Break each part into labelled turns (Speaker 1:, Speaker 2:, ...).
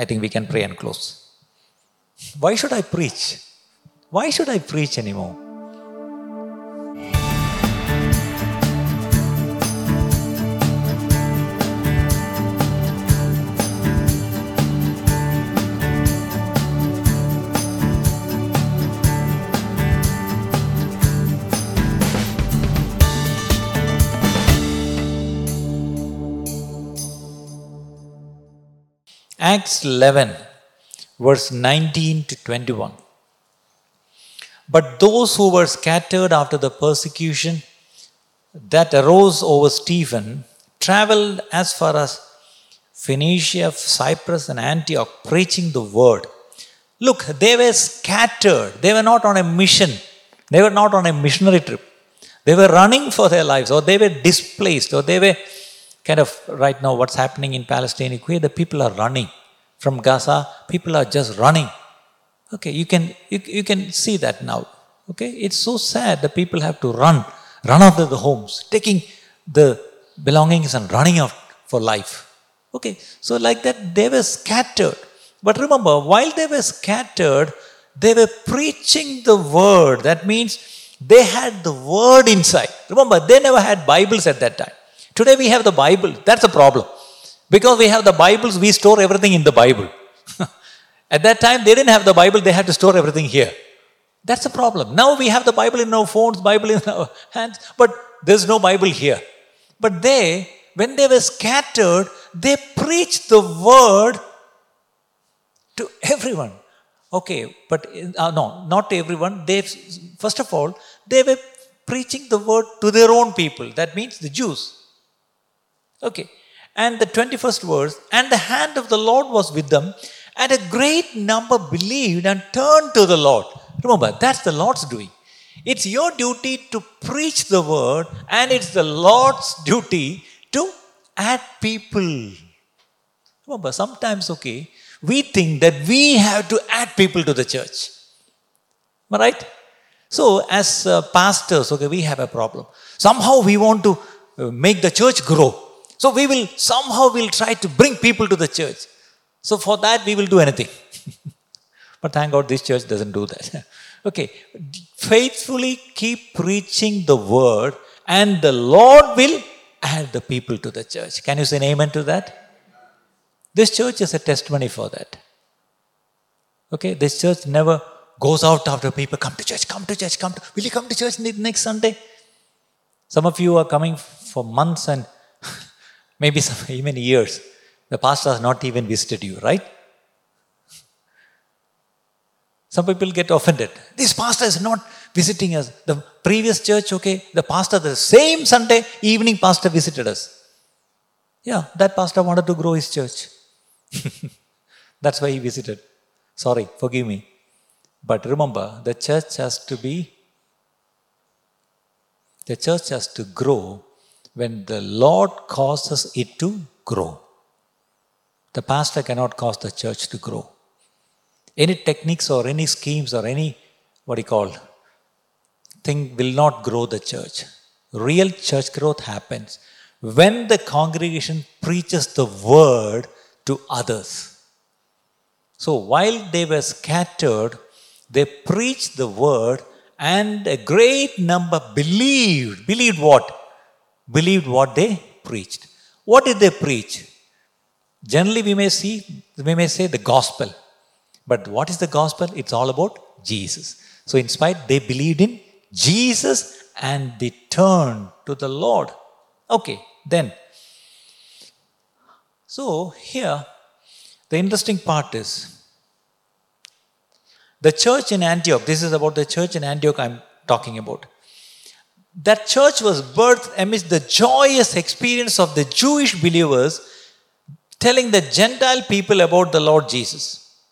Speaker 1: I think we can pray and close. Why should I preach? Why should I preach anymore? Acts 11, verse 19 to 21. But those who were scattered after the persecution that arose over Stephen traveled as far as Phoenicia, Cyprus, and Antioch, preaching the word. Look, they were scattered. They were not on a mission. They were not on a missionary trip. They were running for their lives, or they were displaced, or they were kind of right now what's happening in Palestine, the people are running. From Gaza, people are just running. Okay, you can you, you can see that now. Okay, it's so sad that people have to run, run out of the homes, taking the belongings and running out for life. Okay, so like that they were scattered. But remember, while they were scattered, they were preaching the word. That means they had the word inside. Remember, they never had Bibles at that time. Today we have the Bible. That's a problem. Because we have the Bibles, we store everything in the Bible. At that time, they didn't have the Bible, they had to store everything here. That's the problem. Now we have the Bible in our phones, Bible in our hands, but there's no Bible here. But they, when they were scattered, they preached the word to everyone. Okay, but uh, no, not everyone. They, first of all, they were preaching the word to their own people. That means the Jews. Okay. And the 21st verse, and the hand of the Lord was with them, and a great number believed and turned to the Lord. Remember, that's the Lord's doing. It's your duty to preach the word, and it's the Lord's duty to add people. Remember, sometimes, okay, we think that we have to add people to the church. Am I right? So, as uh, pastors, okay, we have a problem. Somehow we want to uh, make the church grow. So we will somehow will try to bring people to the church. So for that we will do anything. but thank God this church doesn't do that. okay. Faithfully keep preaching the word and the Lord will add the people to the church. Can you say amen to that? This church is a testimony for that. Okay, this church never goes out after people come to church, come to church, come to. Will you come to church next Sunday? Some of you are coming for months and maybe some, even years. The pastor has not even visited you, right? Some people get offended. This pastor is not visiting us. The previous church, okay, the pastor, the same Sunday evening, pastor visited us. Yeah, that pastor wanted to grow his church. That's why he visited. Sorry, forgive me. But remember, the church has to be, the church has to grow when the Lord causes it to grow. The pastor cannot cause the church to grow. Any techniques or any schemes or any, what do you call, thing will not grow the church. Real church growth happens when the congregation preaches the word to others. So while they were scattered, they preached the word and a great number believed. Believed what? Believed what they preached. What did they preach? Generally, we may see, we may say the gospel. But what is the gospel? It's all about Jesus. So, in spite, they believed in Jesus and they turned to the Lord. Okay, then. So, here, the interesting part is the church in Antioch, this is about the church in Antioch I'm talking about that church was birthed amidst the joyous experience of the Jewish believers telling the Gentile people about the Lord Jesus.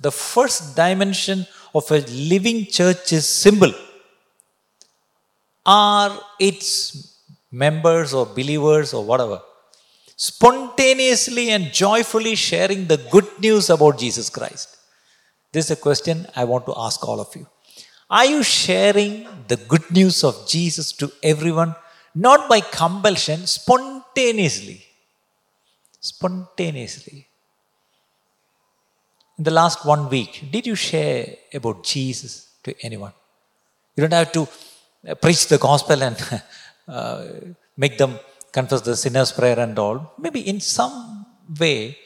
Speaker 1: The first dimension of a living church is symbol. Are its members or believers or whatever spontaneously and joyfully sharing the good news about Jesus Christ? This is a question I want to ask all of you. Are you sharing the good news of Jesus to everyone? Not by compulsion, spontaneously. Spontaneously. in the last one week, did you share about Jesus to anyone? You don't have to uh, preach the gospel and uh, make them confess the sinner's prayer and all. Maybe in some way,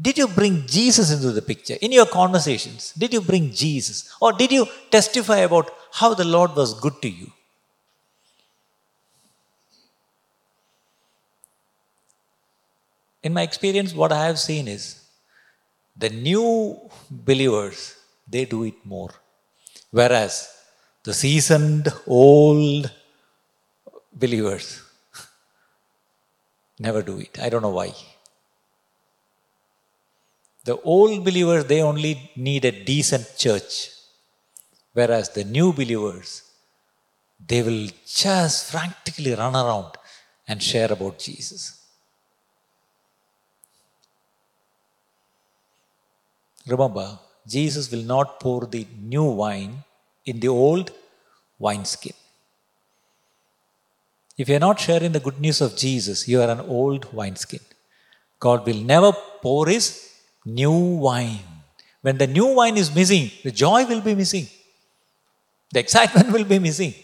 Speaker 1: did you bring Jesus into the picture? In your conversations, did you bring Jesus? Or did you testify about how the Lord was good to you? In my experience, what I have seen is the new believers, they do it more. Whereas the seasoned, old believers never do it. I don't know why. The old believers, they only need a decent church. Whereas the new believers, they will just frantically run around and share about Jesus. Remember, Jesus will not pour the new wine in the old wineskin. If you are not sharing the good news of Jesus, you are an old wineskin. God will never pour his new wine. When the new wine is missing, the joy will be missing. The excitement will be missing.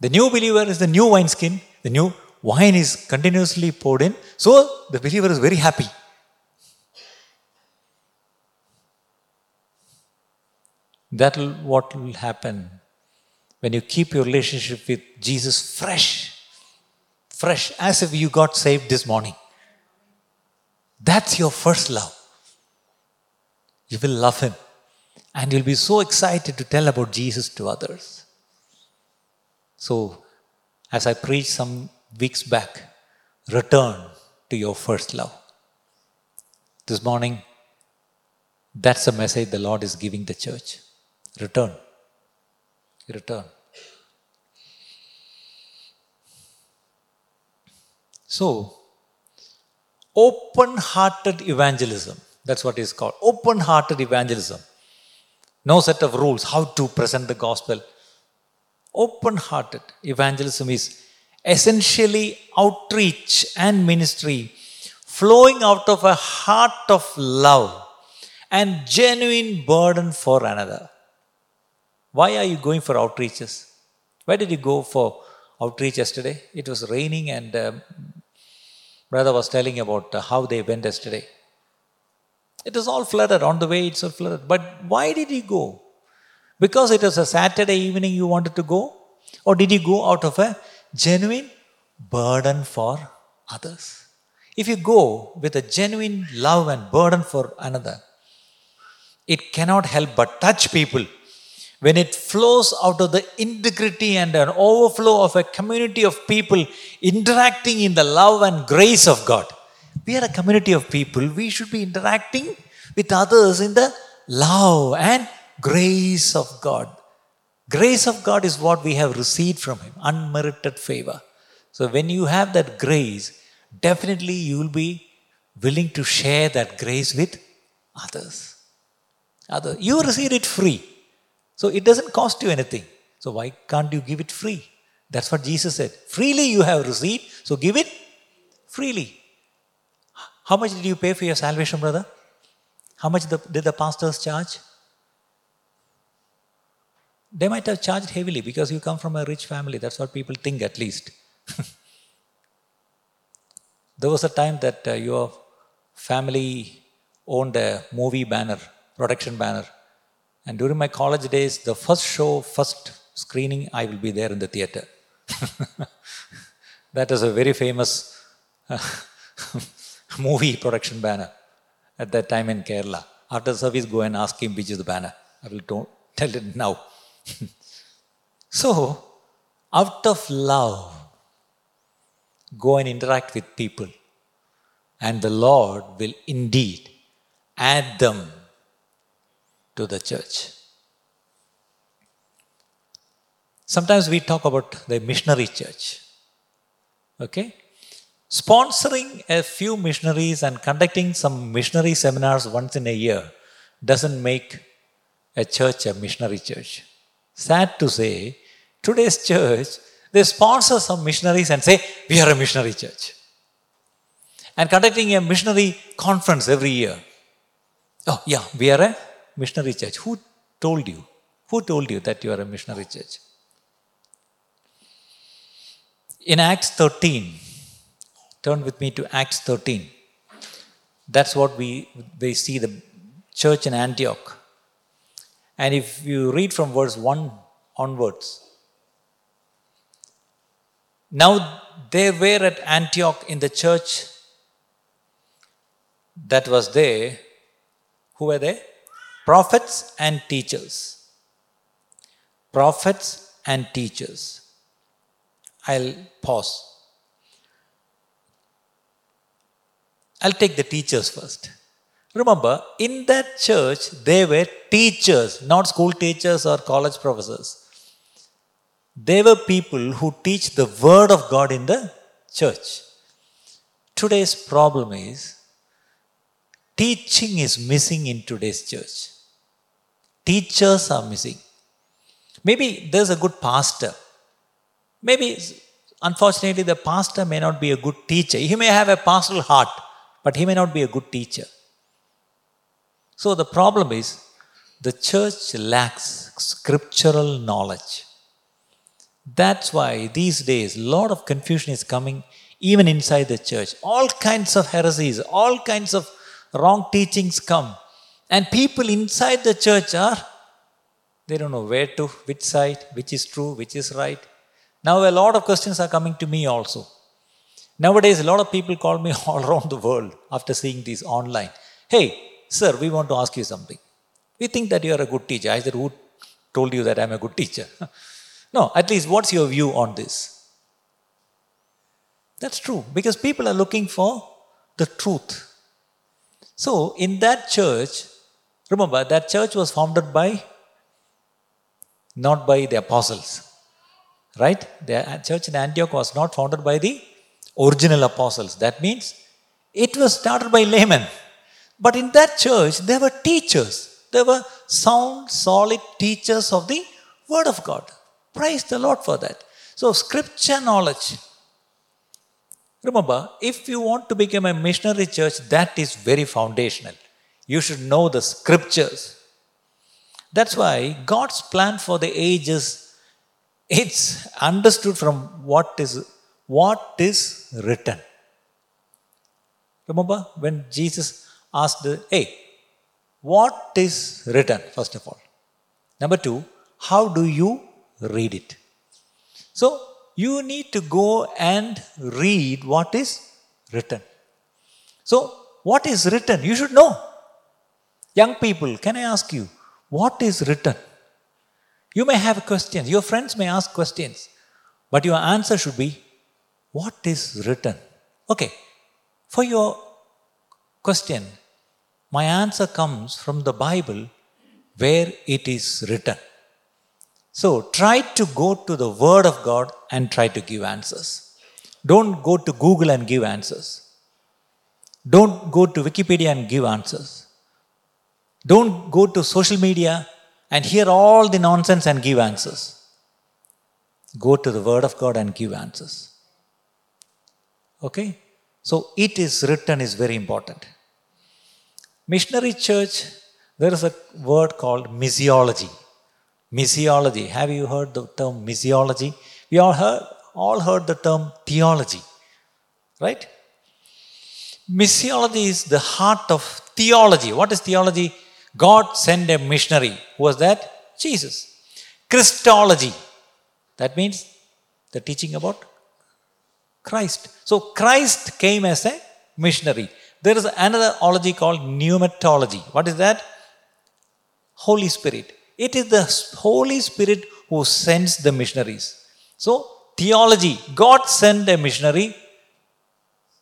Speaker 1: The new believer is the new wineskin. The new wine is continuously poured in. So the believer is very happy. That will what will happen when you keep your relationship with Jesus fresh. Fresh, as if you got saved this morning. That's your first love. You will love Him. And you'll be so excited to tell about Jesus to others. So, as I preached some weeks back, return to your first love. This morning, that's the message the Lord is giving the church. Return. Return. So, open hearted evangelism. That's what what is called. Open hearted evangelism. No set of rules how to present the gospel. Open hearted evangelism is essentially outreach and ministry flowing out of a heart of love and genuine burden for another. Why are you going for outreaches? Why did you go for outreach yesterday? It was raining and um, brother was telling about how they went yesterday. It is all flooded. On the way, it's all flooded. But why did he go? Because it was a Saturday evening you wanted to go? Or did you go out of a genuine burden for others? If you go with a genuine love and burden for another, it cannot help but touch people when it flows out of the integrity and an overflow of a community of people interacting in the love and grace of God. We are a community of people, we should be interacting with others in the love and grace of God. Grace of God is what we have received from Him, unmerited favor. So when you have that grace, definitely you will be willing to share that grace with others. Other, you receive it free. So it doesn't cost you anything. So why can't you give it free? That's what Jesus said. Freely you have received, so give it freely. How much did you pay for your salvation, brother? How much did the pastors charge? They might have charged heavily because you come from a rich family. That's what people think, at least. there was a time that uh, your family owned a movie banner, production banner. And during my college days, the first show, first screening, I will be there in the theater. that is a very famous movie production banner at that time in Kerala. After service, go and ask him which is the banner. I will don't tell it now. so, out of love, go and interact with people, and the Lord will indeed add them to the church. Sometimes we talk about the missionary church. Okay? Sponsoring a few missionaries and conducting some missionary seminars once in a year doesn't make a church a missionary church. Sad to say, today's church, they sponsor some missionaries and say, We are a missionary church. And conducting a missionary conference every year. Oh, yeah, we are a missionary church. Who told you? Who told you that you are a missionary church? In Acts 13, turn with me to Acts 13. That's what we, we see the church in Antioch. And if you read from verse 1 onwards, now they were at Antioch in the church that was there. Who were they? Prophets and teachers. Prophets and teachers. I'll pause. I'll take the teachers first. Remember, in that church, they were teachers, not school teachers or college professors. They were people who teach the Word of God in the church. Today's problem is teaching is missing in today's church. Teachers are missing. Maybe there's a good pastor. Maybe, unfortunately, the pastor may not be a good teacher. He may have a pastoral heart, but he may not be a good teacher. So the problem is the church lacks scriptural knowledge. That's why these days a lot of confusion is coming even inside the church. All kinds of heresies, all kinds of wrong teachings come. And people inside the church are, they don't know where to, which side, which is true, which is right. Now a lot of questions are coming to me also. Nowadays, a lot of people call me all around the world after seeing these online. Hey, sir, we want to ask you something. We think that you are a good teacher. I said, who told you that I'm a good teacher? No, at least what's your view on this? That's true because people are looking for the truth. So, in that church, remember that church was founded by not by the apostles, right? The uh, church in Antioch was not founded by the original apostles. That means it was started by laymen. But in that church, there were teachers. There were sound, solid teachers of the Word of God. Praise the Lord for that. So, scripture knowledge. Remember, if you want to become a missionary church, that is very foundational. You should know the scriptures. That's why God's plan for the ages, it's understood from what is what is written. Remember when Jesus asked, Hey, what is written? First of all. Number two, how do you read it. So, you need to go and read what is written. So, what is written? You should know. Young people, can I ask you, what is written? You may have questions. Your friends may ask questions. But your answer should be, what is written? Okay, for your question, my answer comes from the Bible where it is written. So try to go to the Word of God and try to give answers. Don't go to Google and give answers. Don't go to Wikipedia and give answers. Don't go to social media and hear all the nonsense and give answers. Go to the Word of God and give answers. Okay? So, it is written is very important. Missionary church, there is a word called missiology. Missiology. Have you heard the term missiology? We all heard, all heard the term theology, right? Missiology is the heart of theology. What is theology? God sent a missionary. Who was that? Jesus. Christology. That means the teaching about Christ. So Christ came as a missionary. There is another ology called pneumatology. What is that? Holy Spirit. It is the Holy Spirit who sends the missionaries. So, theology, God sent a missionary.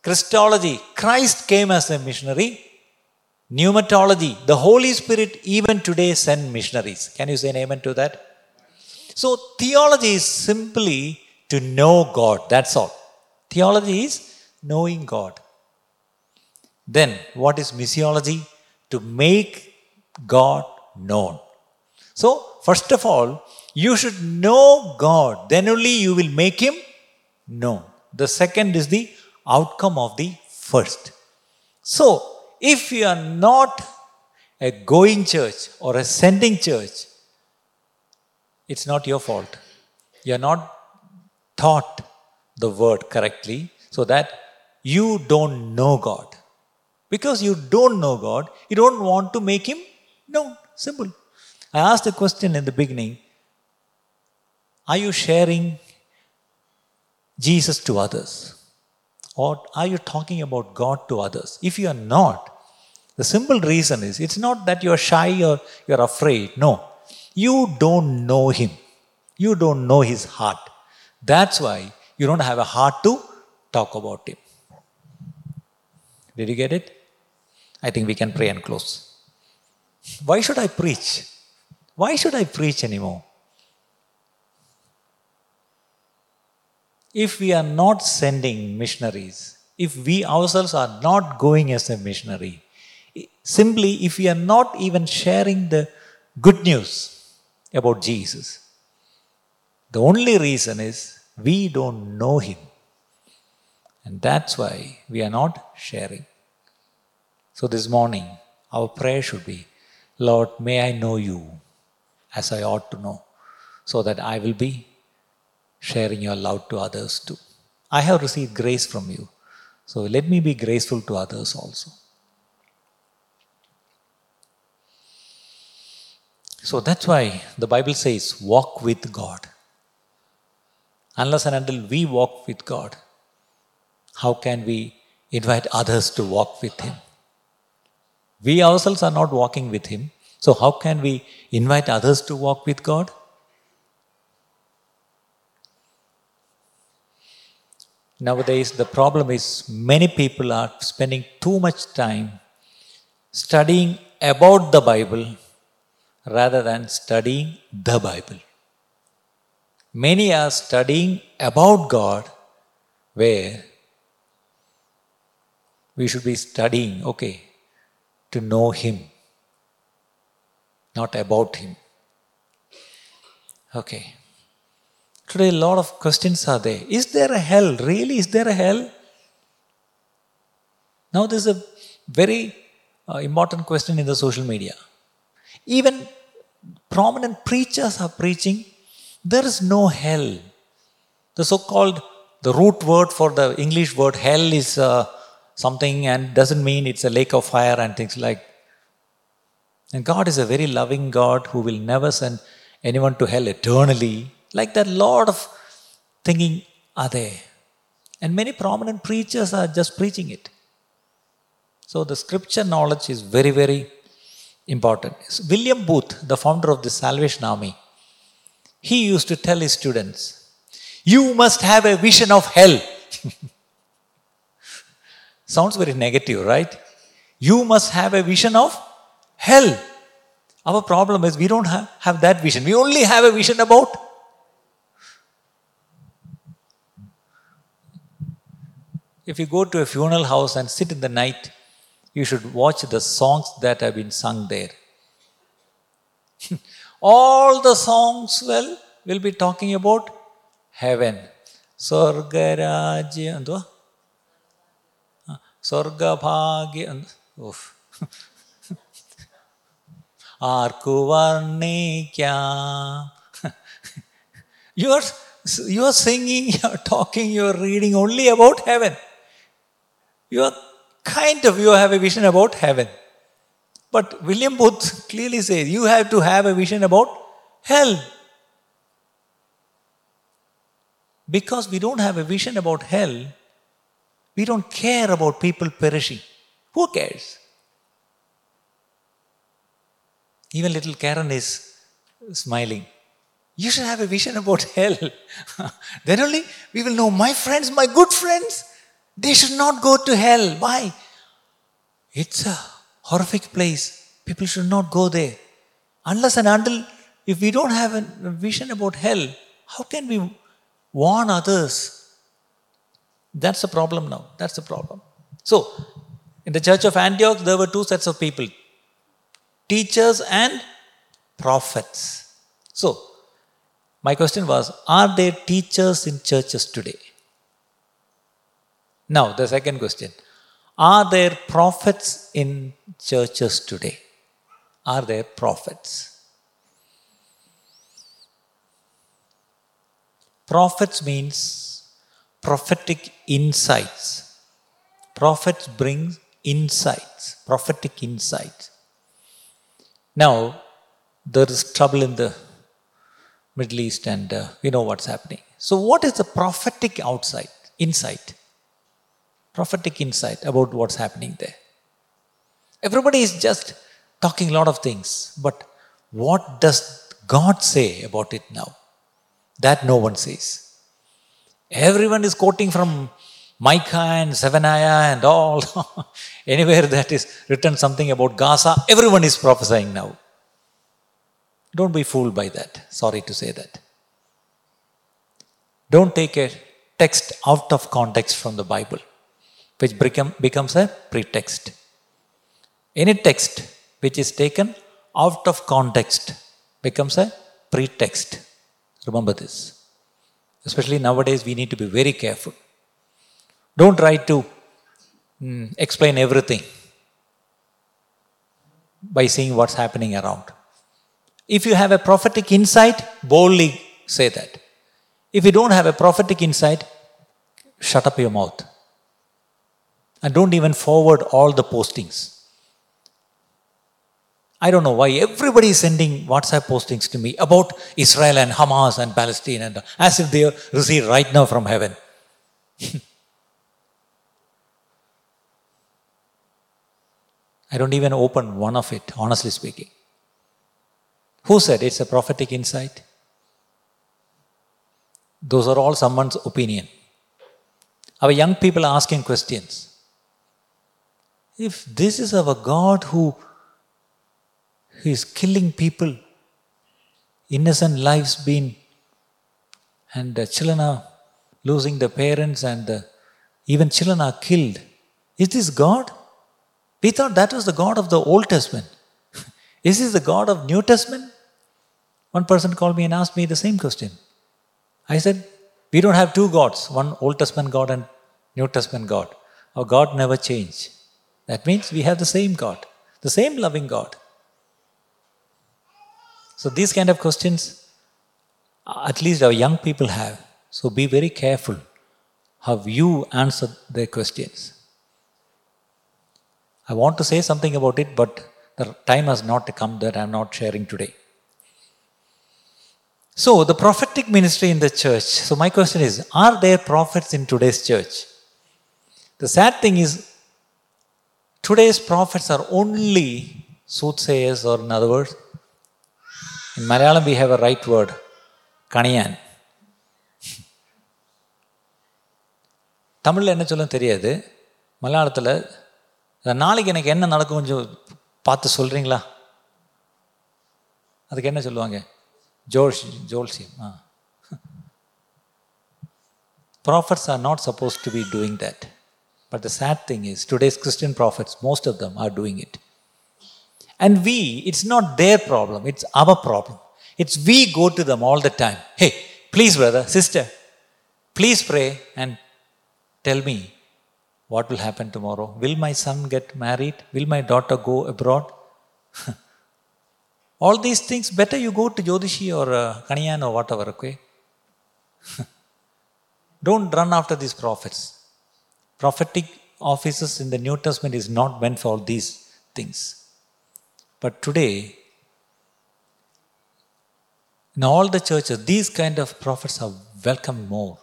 Speaker 1: Christology, Christ came as a missionary. Pneumatology, the Holy Spirit even today send missionaries. Can you say an amen to that? So, theology is simply to know God. That's all. Theology is knowing God. Then, what is missiology? To make God known. So, first of all, you should know God, then only you will make Him known. The second is the outcome of the first. So, if you are not a going church or a sending church, it's not your fault. You are not taught the word correctly so that you don't know God. Because you don't know God, you don't want to make Him known. Simple. I asked a question in the beginning Are you sharing Jesus to others? Or are you talking about God to others? If you are not, the simple reason is it's not that you're shy or you're afraid. No. You don't know Him. You don't know His heart. That's why you don't have a heart to talk about Him. Did you get it? I think we can pray and close. Why should I preach? Why should I preach anymore? If we are not sending missionaries, if we ourselves are not going as a missionary, simply if we are not even sharing the good news about Jesus, the only reason is we don't know Him. And that's why we are not sharing. So this morning, our prayer should be Lord, may I know you as I ought to know, so that I will be sharing your love to others too. I have received grace from you, so let me be graceful to others also. So that's why the Bible says, walk with God. Unless and until we walk with God, how can we invite others to walk with Him? We ourselves are not walking with Him, so how can we invite others to walk with God? Nowadays, the problem is many people are spending too much time studying about the Bible rather than studying the Bible. Many are studying about God where we should be studying, okay, to know Him, not about Him. Okay. Today, a lot of questions are there. Is there a hell? Really? Is there a hell? Now, there's a very uh, important question in the social media. Even prominent preachers are preaching there is no hell. The so called the root word for the English word hell is uh, something and doesn't mean it's a lake of fire and things like and god is a very loving god who will never send anyone to hell eternally like that lot of thinking are there and many prominent preachers are just preaching it so the scripture knowledge is very very important william booth the founder of the salvation army he used to tell his students you must have a vision of hell Sounds very negative, right? You must have a vision of hell. Our problem is we don't have, have that vision. We only have a vision about If you go to a funeral house and sit in the night, you should watch the songs that have been sung there. All the songs, well, will be talking about heaven. Sargarajya, സ്വർഗഭാഗ്യ of ആർക്കു വർണ്ണിക്കാം you are you are singing, you are talking, you are reading only about heaven. You are kind of, you have a vision about heaven. But William Booth clearly says you have to have a vision about hell. Because we don't have a vision about hell, we don't care about people perishing. Who cares? Even little Karen is smiling. You should have a vision about hell. then only we will know my friends, my good friends, they should not go to hell. Why? It's a horrific place. People should not go there. Unless and until, if we don't have a vision about hell, how can we warn others that's the problem now. That's the problem. So, in the church of Antioch, there were two sets of people teachers and prophets. So, my question was Are there teachers in churches today? Now, the second question Are there prophets in churches today? are there prophets? Prophets means prophetic insights. Prophets bring insights, prophetic insights. Now, there is trouble in the Middle East, and uh, we know what's happening. So, what is the prophetic outside insight? Prophetic insight about what's happening there. Everybody is just talking a lot of things, but what does God say about it now? That no one says. Everyone is quoting from Micah and Zephaniah and all. Anywhere that is written something about Gaza, everyone is prophesying now. Don't be fooled by that. Sorry to say that. Don't take a text out of context from the Bible, which become, becomes a pretext. Any text which is taken out of context becomes a pretext. Remember this. Especially nowadays, we need to be very careful. Don't try to mm, explain everything by seeing what's happening around. If you have a prophetic insight, boldly say that. If you don't have a prophetic insight, shut up your mouth. And don't even forward all the postings. I don't know why everybody is sending WhatsApp postings to me about Israel and Hamas and Palestine and as if they are received right now from heaven. I don't even open one of it, honestly speaking. Who said it's a prophetic insight? Those are all someone's opinion. Our young people are asking questions. If this is our God who is killing people, innocent lives being, and the children are losing their parents, and even children are killed, is this God? We thought that was the God of the Old Testament. is this the God of New Testament? One person called me and asked me the same question. I said, We don't have two gods, one Old Testament God and New Testament God. Our God never changed. That means we have the same God, the same loving God. So these kind of questions, uh, at least our young people have. So be very careful how you answer their questions. I want to say something about it, but the time has not come that I'm not sharing today. So, the prophetic ministry in the church. So, my question is Are there prophets in today's church? The sad thing is, today's prophets are only soothsayers are in other words in Malayalam we have a right word kaniyan தமிழில் என்ன சொல்ல தெரியாது. மலையாளத்தில் நாளைக்கு எனக்கு என்ன நடக்கும் கொஞ்சம் பார்த்து சொல்கிறீங்களா அதுக்கு என்ன சொல்லுவாங்க? ஜோல்ஸ் ஜோல்சியம் ஆ. Prophets are not supposed to be doing that But the sad thing is, today's Christian prophets, most of them are doing it. And we, it's not their problem, it's our problem. It's we go to them all the time. Hey, please, brother, sister, please pray and tell me what will happen tomorrow. Will my son get married? Will my daughter go abroad? all these things, better you go to Jodishi or uh, Kaniyan or whatever, okay? Don't run after these prophets. Prophetic offices in the New Testament is not meant for all these things. But today, in all the churches, these kind of prophets are welcomed more.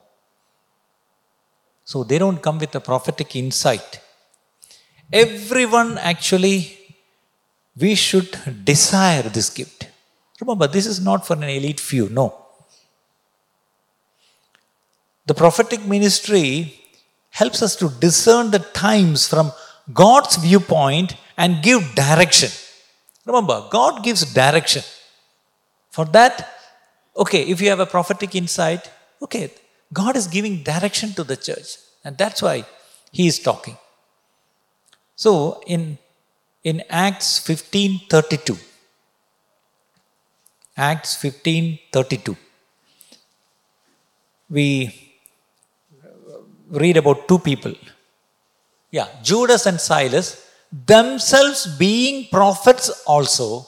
Speaker 1: So they don't come with a prophetic insight. Everyone actually, we should desire this gift. Remember, this is not for an elite few, no. The prophetic ministry helps us to discern the times from God's viewpoint and give direction. Remember, God gives direction. For that, okay, if you have a prophetic insight, okay, God is giving direction to the church. And that's why He is talking. So in, in Acts 15:32, Acts 15:32, we read about two people. Yeah, Judas and Silas themselves being prophets also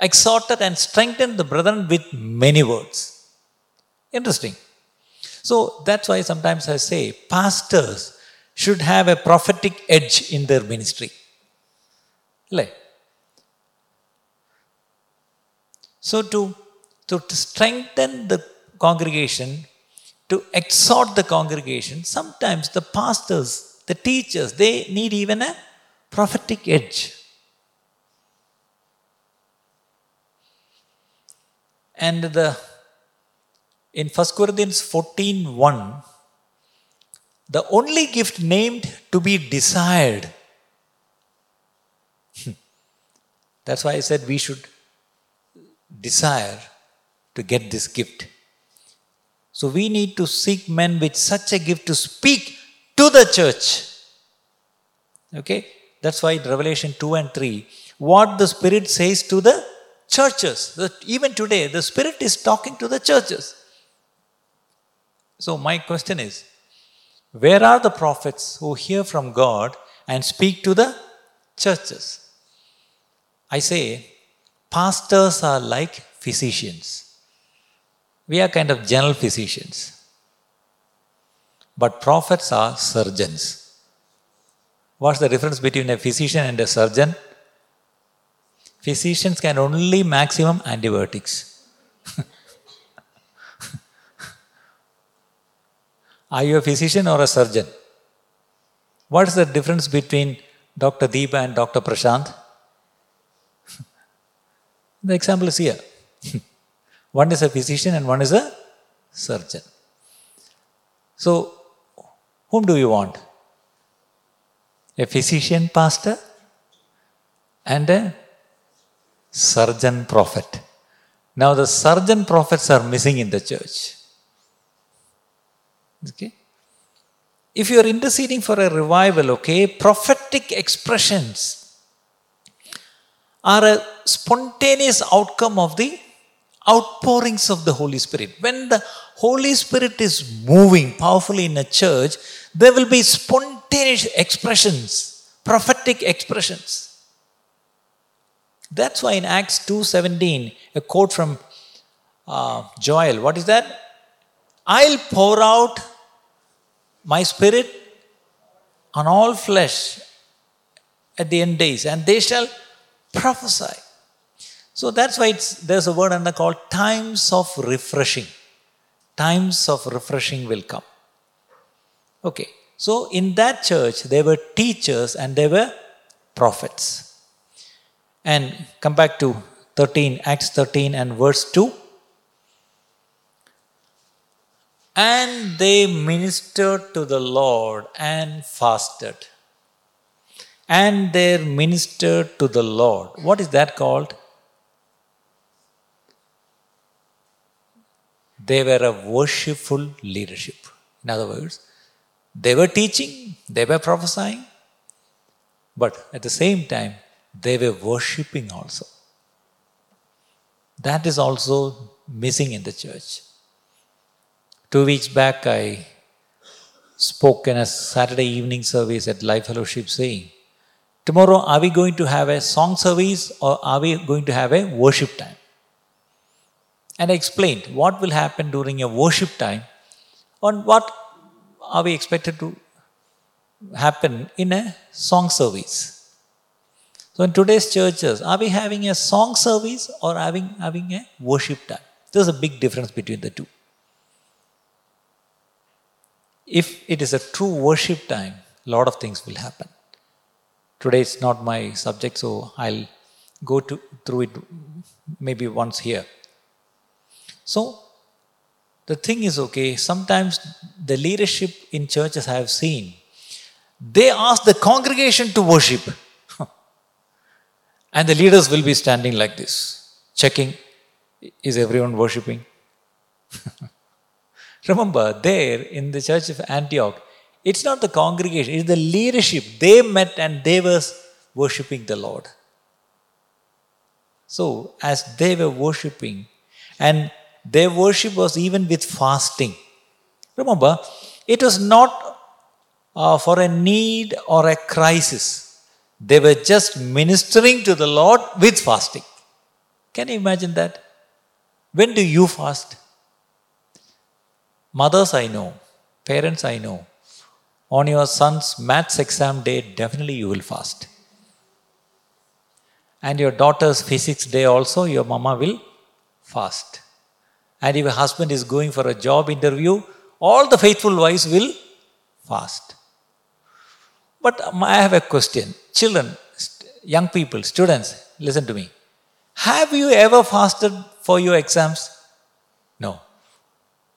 Speaker 1: exhorted and strengthened the brethren with many words. Interesting. So that's why sometimes I say pastors should have a prophetic edge in their ministry. Like, so to, to, to strengthen the congregation, to exhort the congregation, sometimes the pastors, the teachers, they need even a prophetic edge. And the in 1 Corinthians 14 1, the only gift named to be desired. That's why I said we should desire to get this gift. So we need to seek men with such a gift to speak to the church. Okay? That's why Revelation 2 and 3, what the Spirit says to the churches. That even today, the Spirit is talking to the churches. So, my question is where are the prophets who hear from God and speak to the churches? I say, pastors are like physicians. We are kind of general physicians. But prophets are surgeons. What's the difference between a physician and a surgeon? Physicians can only maximum antibiotics. Are you a physician or a surgeon? What is the difference between Dr. Deepa and Dr. Prashant? the example is here. One is a physician and one is a surgeon. So, whom do you want? A physician pastor and a surgeon prophet. Now, the surgeon prophets are missing in the church. Okay? If you are interceding for a revival, okay, prophetic expressions are a spontaneous outcome of the outpourings of the Holy Spirit. When the Holy Spirit is moving powerfully in a church, there will be spontaneous expressions, prophetic expressions. That's why in Acts 2.17, a quote from uh, Joel, what is that? I'll pour out my spirit on all flesh at the end days, and they shall prophesy. So that's why there's a word under called times of refreshing. Times of refreshing will come. Okay. So in that church, there were teachers and there were prophets. And come back to 13, Acts 13 and verse 2. And they ministered to the Lord and fasted. And they ministered to the Lord. What is that called? They were a worshipful leadership. In other words, they were teaching, they were prophesying, but at the same time, they were worshipping also. That is also missing in the church. Two weeks back, I spoke in a Saturday evening service at Life Fellowship saying, Tomorrow, are we going to have a song service or are we going to have a worship time? And I explained what will happen during a worship time and what are we expected to happen in a song service. So in today's churches, are we having a song service or having, having a worship time? There's a big difference between the two. If it is a true worship time, a lot of things will happen. Today it's not my subject, so I'll go to, through it maybe once here. So the thing is okay, sometimes the leadership in churches I have seen, they ask the congregation to worship. And the leaders will be standing like this, checking is everyone worshipping? Remember, there in the church of Antioch, it's not the congregation, it's the leadership. They met and they were worshipping the Lord. So, as they were worshipping, and their worship was even with fasting. Remember, it was not uh, for a need or a crisis. They were just ministering to the Lord with fasting. Can you imagine that? When do you fast? Mothers, I know. Parents, I know. On your son's maths exam day, definitely you will fast. And your daughter's physics day also, your mama will fast. And if a husband is going for a job interview, all the faithful wives will fast. But um, I have a question. Children, young people, students, listen to me. Have you ever fasted for your exams? No.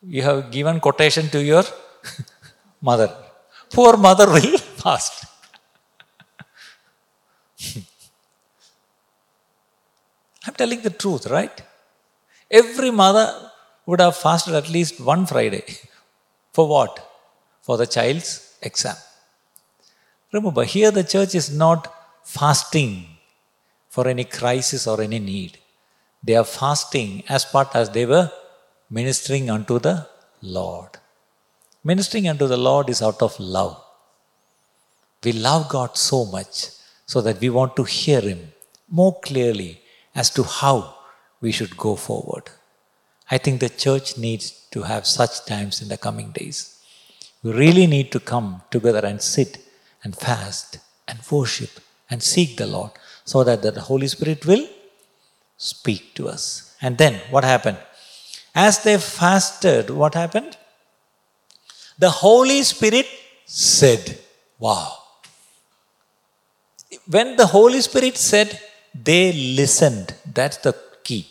Speaker 1: You have given quotation to your mother. Poor mother will fast. I'm telling the truth, right? Every mother would have fasted at least one Friday. For what? For the child's exam. Remember, here the church is not fasting for any crisis or any need. They are fasting as part as they were ministering unto the Lord. Ministering unto the Lord is out of love. We love God so much so that we want to hear Him more clearly as to how we should go forward. I think the church needs to have such times in the coming days. We really need to come together and sit and fast and worship and seek the Lord so that the Holy Spirit will speak to us. And then what happened? As they fasted, what happened? The Holy Spirit said, Wow. When the Holy Spirit said, they listened. That's the key.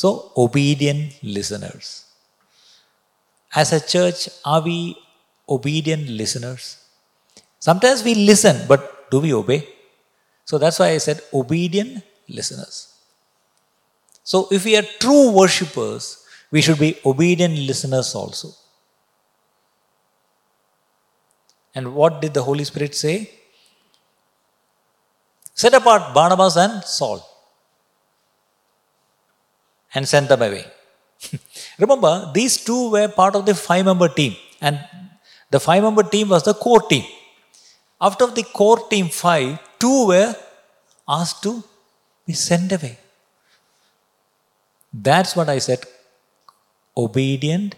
Speaker 1: So, obedient listeners. As a church, are we obedient listeners? Sometimes we listen, but do we obey? So that's why I said obedient listeners. So if we are true worshippers, we should be obedient listeners also. And what did the Holy Spirit say? Set apart Barnabas and Saul and send them away. Remember, these two were part of the five member team, and the five member team was the core team. Out of the core team five, two were asked to be sent away. That's what I said obedient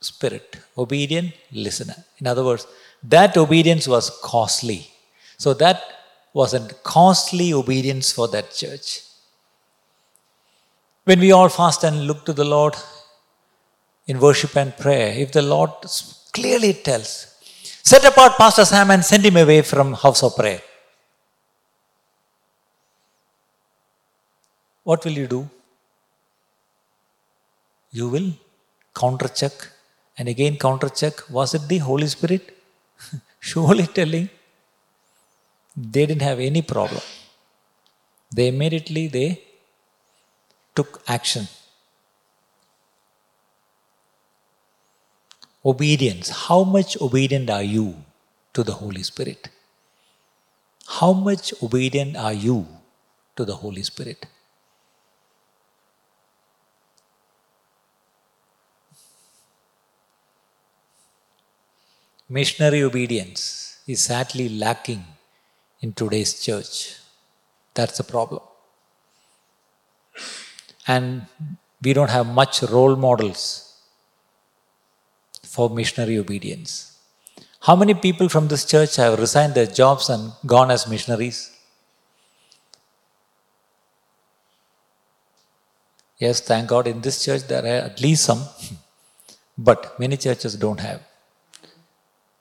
Speaker 1: spirit, obedient listener. In other words, that obedience was costly. So that was a costly obedience for that church. When we all fast and look to the Lord in worship and prayer, if the Lord clearly tells, set apart Pastor Sam and send him away from house of prayer. What will you do? You will counter check and again counter check. Was it the Holy Spirit? Surely telling they didn't have any problem. They immediately they took action. Obedience. How much obedient are you to the Holy Spirit? How much obedient are you to the Holy Spirit? Missionary obedience is sadly lacking in today's church. That's the problem. And we don't have much role models for missionary obedience. How many people from this church have resigned their jobs and gone as missionaries? Yes, thank God in this church there are at least some, but many churches don't have.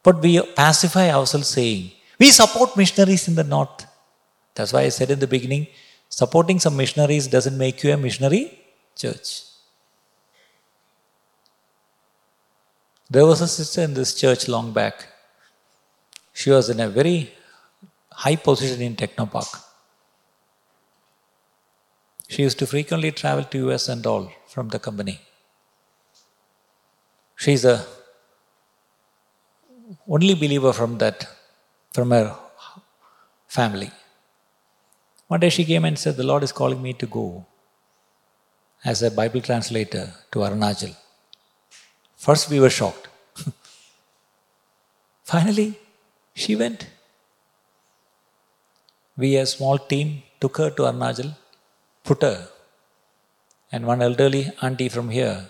Speaker 1: But we pacify ourselves saying, we support missionaries in the north. That's why I said in the beginning supporting some missionaries doesn't make you a missionary church. There was a sister in this church long back. She was in a very high position in Technopark. She used to frequently travel to US and all from the company. She's a only believer from that from her family. One day she came and said, The Lord is calling me to go as a Bible translator to Arunachal. First, we were shocked. Finally, she went. We, a small team, took her to Arunachal, put her, and one elderly auntie from here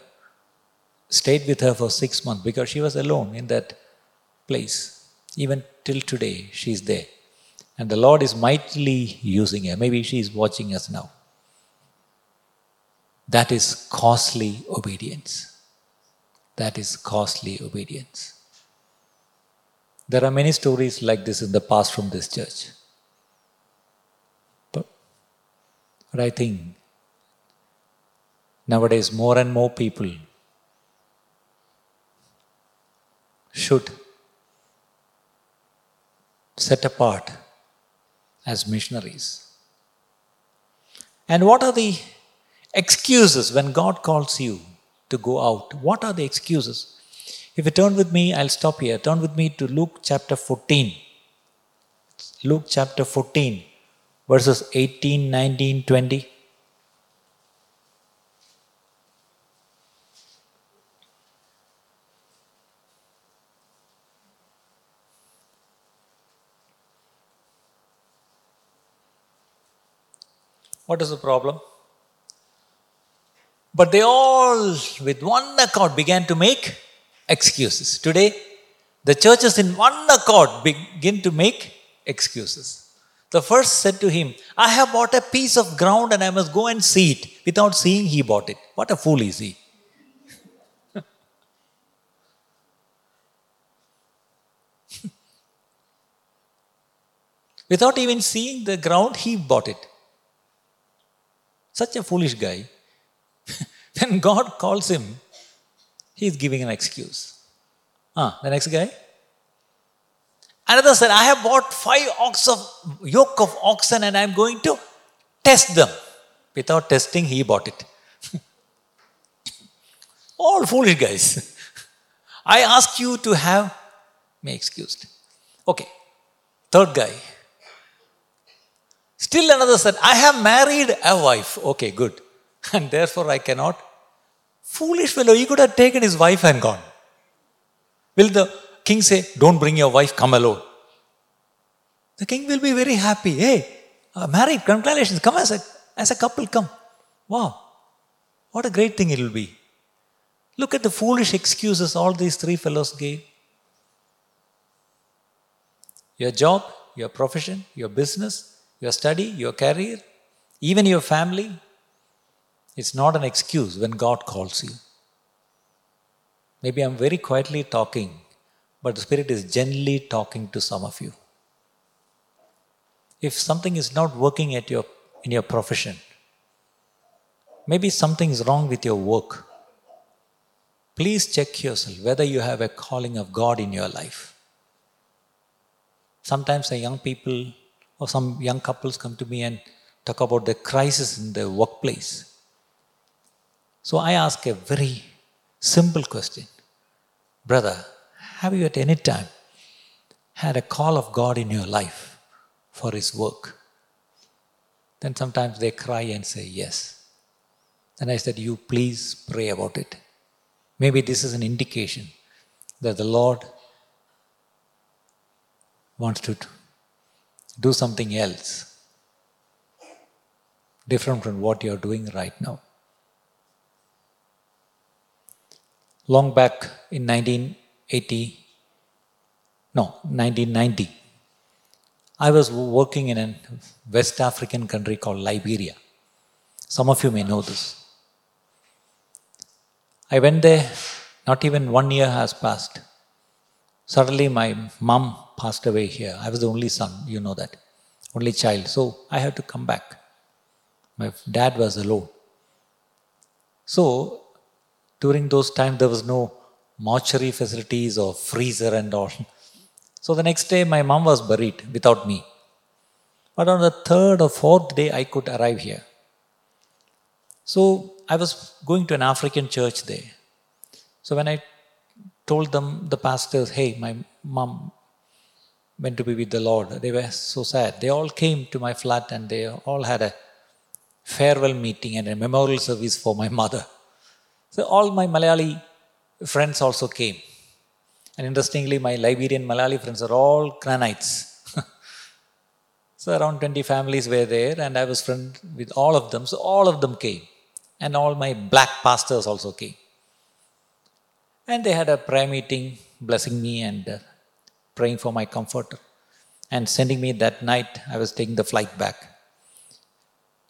Speaker 1: stayed with her for six months because she was alone in that place. Even till today, she is there. And the Lord is mightily using her. Maybe she is watching us now. That is costly obedience. That is costly obedience. There are many stories like this in the past from this church. But, but I think nowadays more and more people should set apart as missionaries. And what are the excuses when God calls you to go out? What are the excuses? If you turn with me, I'll stop here. Turn with me to Luke chapter 14. Luke chapter 14, verses 18, 19, 20. What is the problem? But they all, with one accord, began to make excuses. Today, the churches in one accord begin to make excuses. The first said to him, I have bought a piece of ground and I must go and see it. Without seeing, he bought it. What a fool is he! Without even seeing the ground, he bought it. Such a foolish guy. when God calls him, he is giving an excuse. Ah, the next guy. Another said, I have bought five ox of yoke of oxen and I'm going to test them. Without testing, he bought it. All foolish guys. I ask you to have me excused. Okay. Third guy. Still another said, I have married a wife. Okay, good. And therefore I cannot. Foolish fellow, he could have taken his wife and gone. Will the king say, Don't bring your wife, come alone? The king will be very happy. Hey, uh, married, congratulations, come as a, as a couple, come. Wow, what a great thing it will be. Look at the foolish excuses all these three fellows gave. Your job, your profession, your business, your study, your career, even your family, it's not an excuse when God calls you. Maybe I'm very quietly talking, but the Spirit is gently talking to some of you. If something is not working at your, in your profession, maybe something is wrong with your work, please check yourself whether you have a calling of God in your life. Sometimes the young people or some young couples come to me and talk about the crisis in their workplace. So I ask a very simple question Brother, have you at any time had a call of God in your life for His work? Then sometimes they cry and say, Yes. Then I said, You please pray about it. Maybe this is an indication that the Lord wants to do something else different from what you're doing right now. Long back in 1980, no, 1990, I was working in a West African country called Liberia. Some of you may know this. I went there, not even one year has passed. Suddenly, my mom passed away here. I was the only son, you know that, only child. So I had to come back. My dad was alone. So during those times, there was no mortuary facilities or freezer and all. So the next day, my mom was buried without me. But on the third or fourth day, I could arrive here. So I was going to an African church there. So when I told them, the pastors, hey, my mom went to be with the Lord. They were so sad. They all came to my flat and they all had a farewell meeting and a memorial service for my mother. So all my Malayali friends also came. And interestingly, my Liberian Malayali friends are all Canaanites. so around 20 families were there, and I was friend with all of them. So all of them came. And all my black pastors also came. And they had a prayer meeting, blessing me and uh, praying for my comforter. And sending me that night, I was taking the flight back.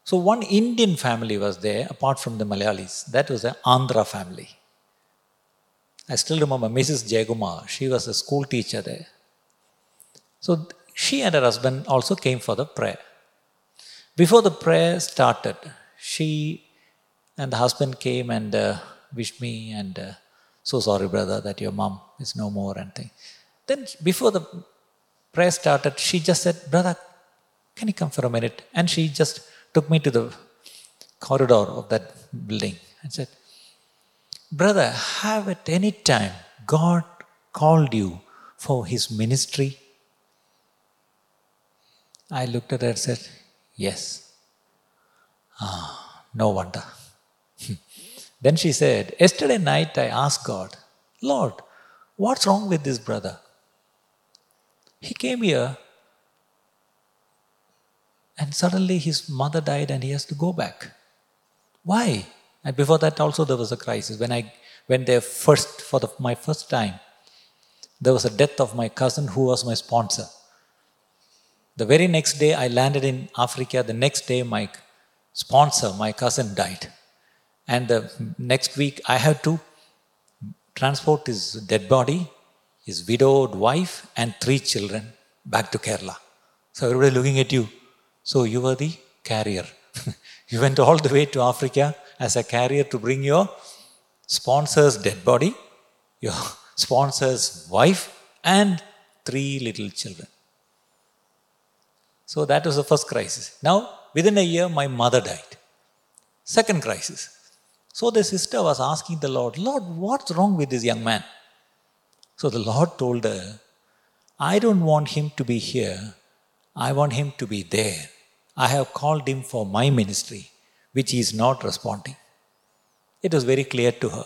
Speaker 1: So one Indian family was there, apart from the Malayalis. That was an Andhra family. I still remember Mrs. Jagumar. She was a school teacher there. So she and her husband also came for the prayer. Before the prayer started, she and the husband came and uh, wished me and uh, so sorry, brother, that your mom is no more and thing. Then before the prayer started, she just said, brother, can you come for a minute? And she just took me to the corridor of that building and said, Brother, have at any time God called you for his ministry? I looked at her and said, Yes. Ah, no wonder. then she said, Yesterday night I asked God, Lord, what's wrong with this brother? He came here and suddenly his mother died and he has to go back. Why? And before that also there was a crisis. When I went there first, for the, my first time, there was a death of my cousin who was my sponsor. The very next day I landed in Africa. The next day my sponsor, my cousin, died. And the next week I had to transport his dead body, his widowed wife, and three children back to Kerala. So everybody looking at you. So you were the carrier. you went all the way to Africa as a carrier to bring your sponsor's dead body, your sponsor's wife, and three little children. So that was the first crisis. Now, within a year, my mother died. Second crisis. So the sister was asking the Lord, Lord, what's wrong with this young man? So the Lord told her, I don't want him to be here. I want him to be there. I have called him for my ministry which he is not responding. It was very clear to her.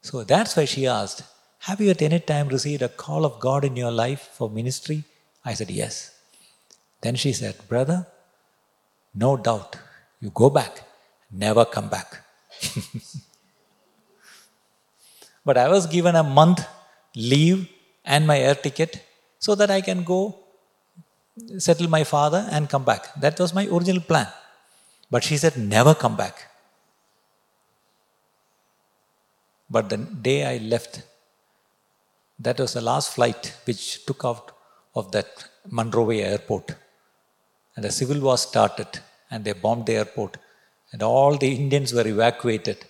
Speaker 1: So that's why she asked, Have you at any time received a call of God in your life for ministry? I said, Yes. Then she said, Brother, no doubt, you go back, never come back. but I was given a month leave and my air ticket so that I can go settle my father and come back. That was my original plan. But she said, never come back. But the day I left, that was the last flight which took out of that Monrovia airport. And the civil war started and they bombed the airport. And all the Indians were evacuated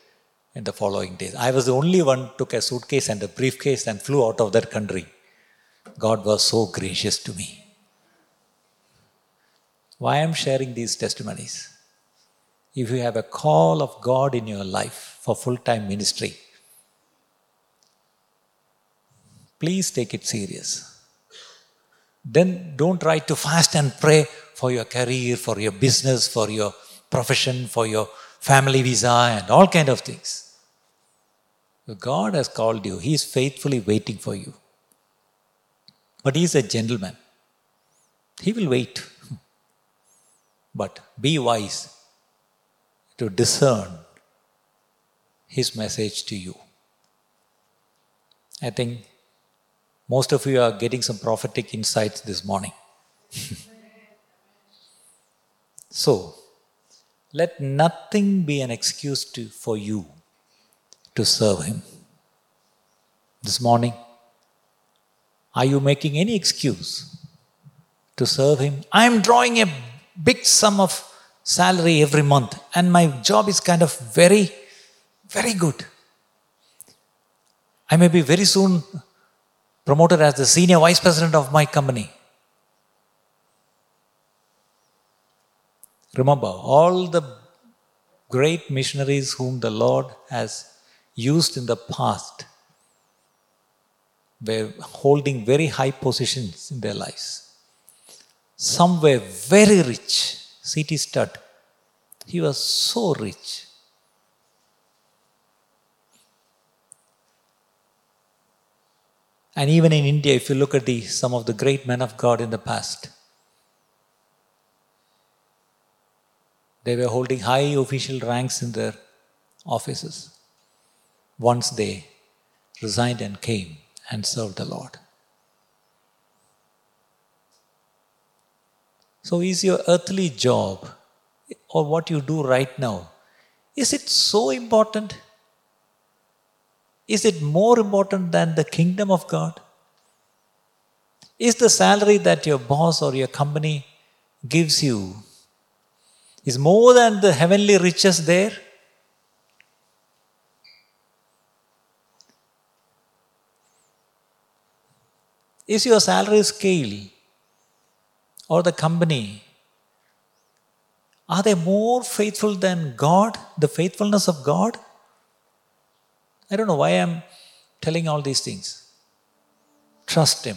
Speaker 1: in the following days. I was the only one took a suitcase and a briefcase and flew out of that country. God was so gracious to me. Why I'm sharing these testimonies? if you have a call of God in your life for full time ministry, please take it serious. Then don't try to fast and pray for your career, for your business, for your profession, for your family visa, and all kind of things. God has called you. He is faithfully waiting for you. But He is a gentleman. He will wait. But be wise to discern His message to you. I think most of you are getting some prophetic insights this morning. so, let nothing be an excuse to, for you to serve Him. This morning, are you making any excuse to serve Him? I am drawing a big sum of salary every month, and my job is kind of very, very good. I may be very soon promoted as the senior vice president of my company. Remember, all the great missionaries whom the Lord has used in the past were holding very high positions in their lives. Some were very rich C.T. Studd. He was so rich. And even in India, if you look at the, some of the great men of God in the past, they were holding high official ranks in their offices. Once they resigned and came and served the Lord. So, is your earthly job or what you do right now, is it so important? Is it more important than the kingdom of God? Is the salary that your boss or your company gives you is more than the heavenly riches there? Is your salary scale or the company are they more faithful than God, the faithfulness of God? I don't know why I'm telling all these things. Trust Him.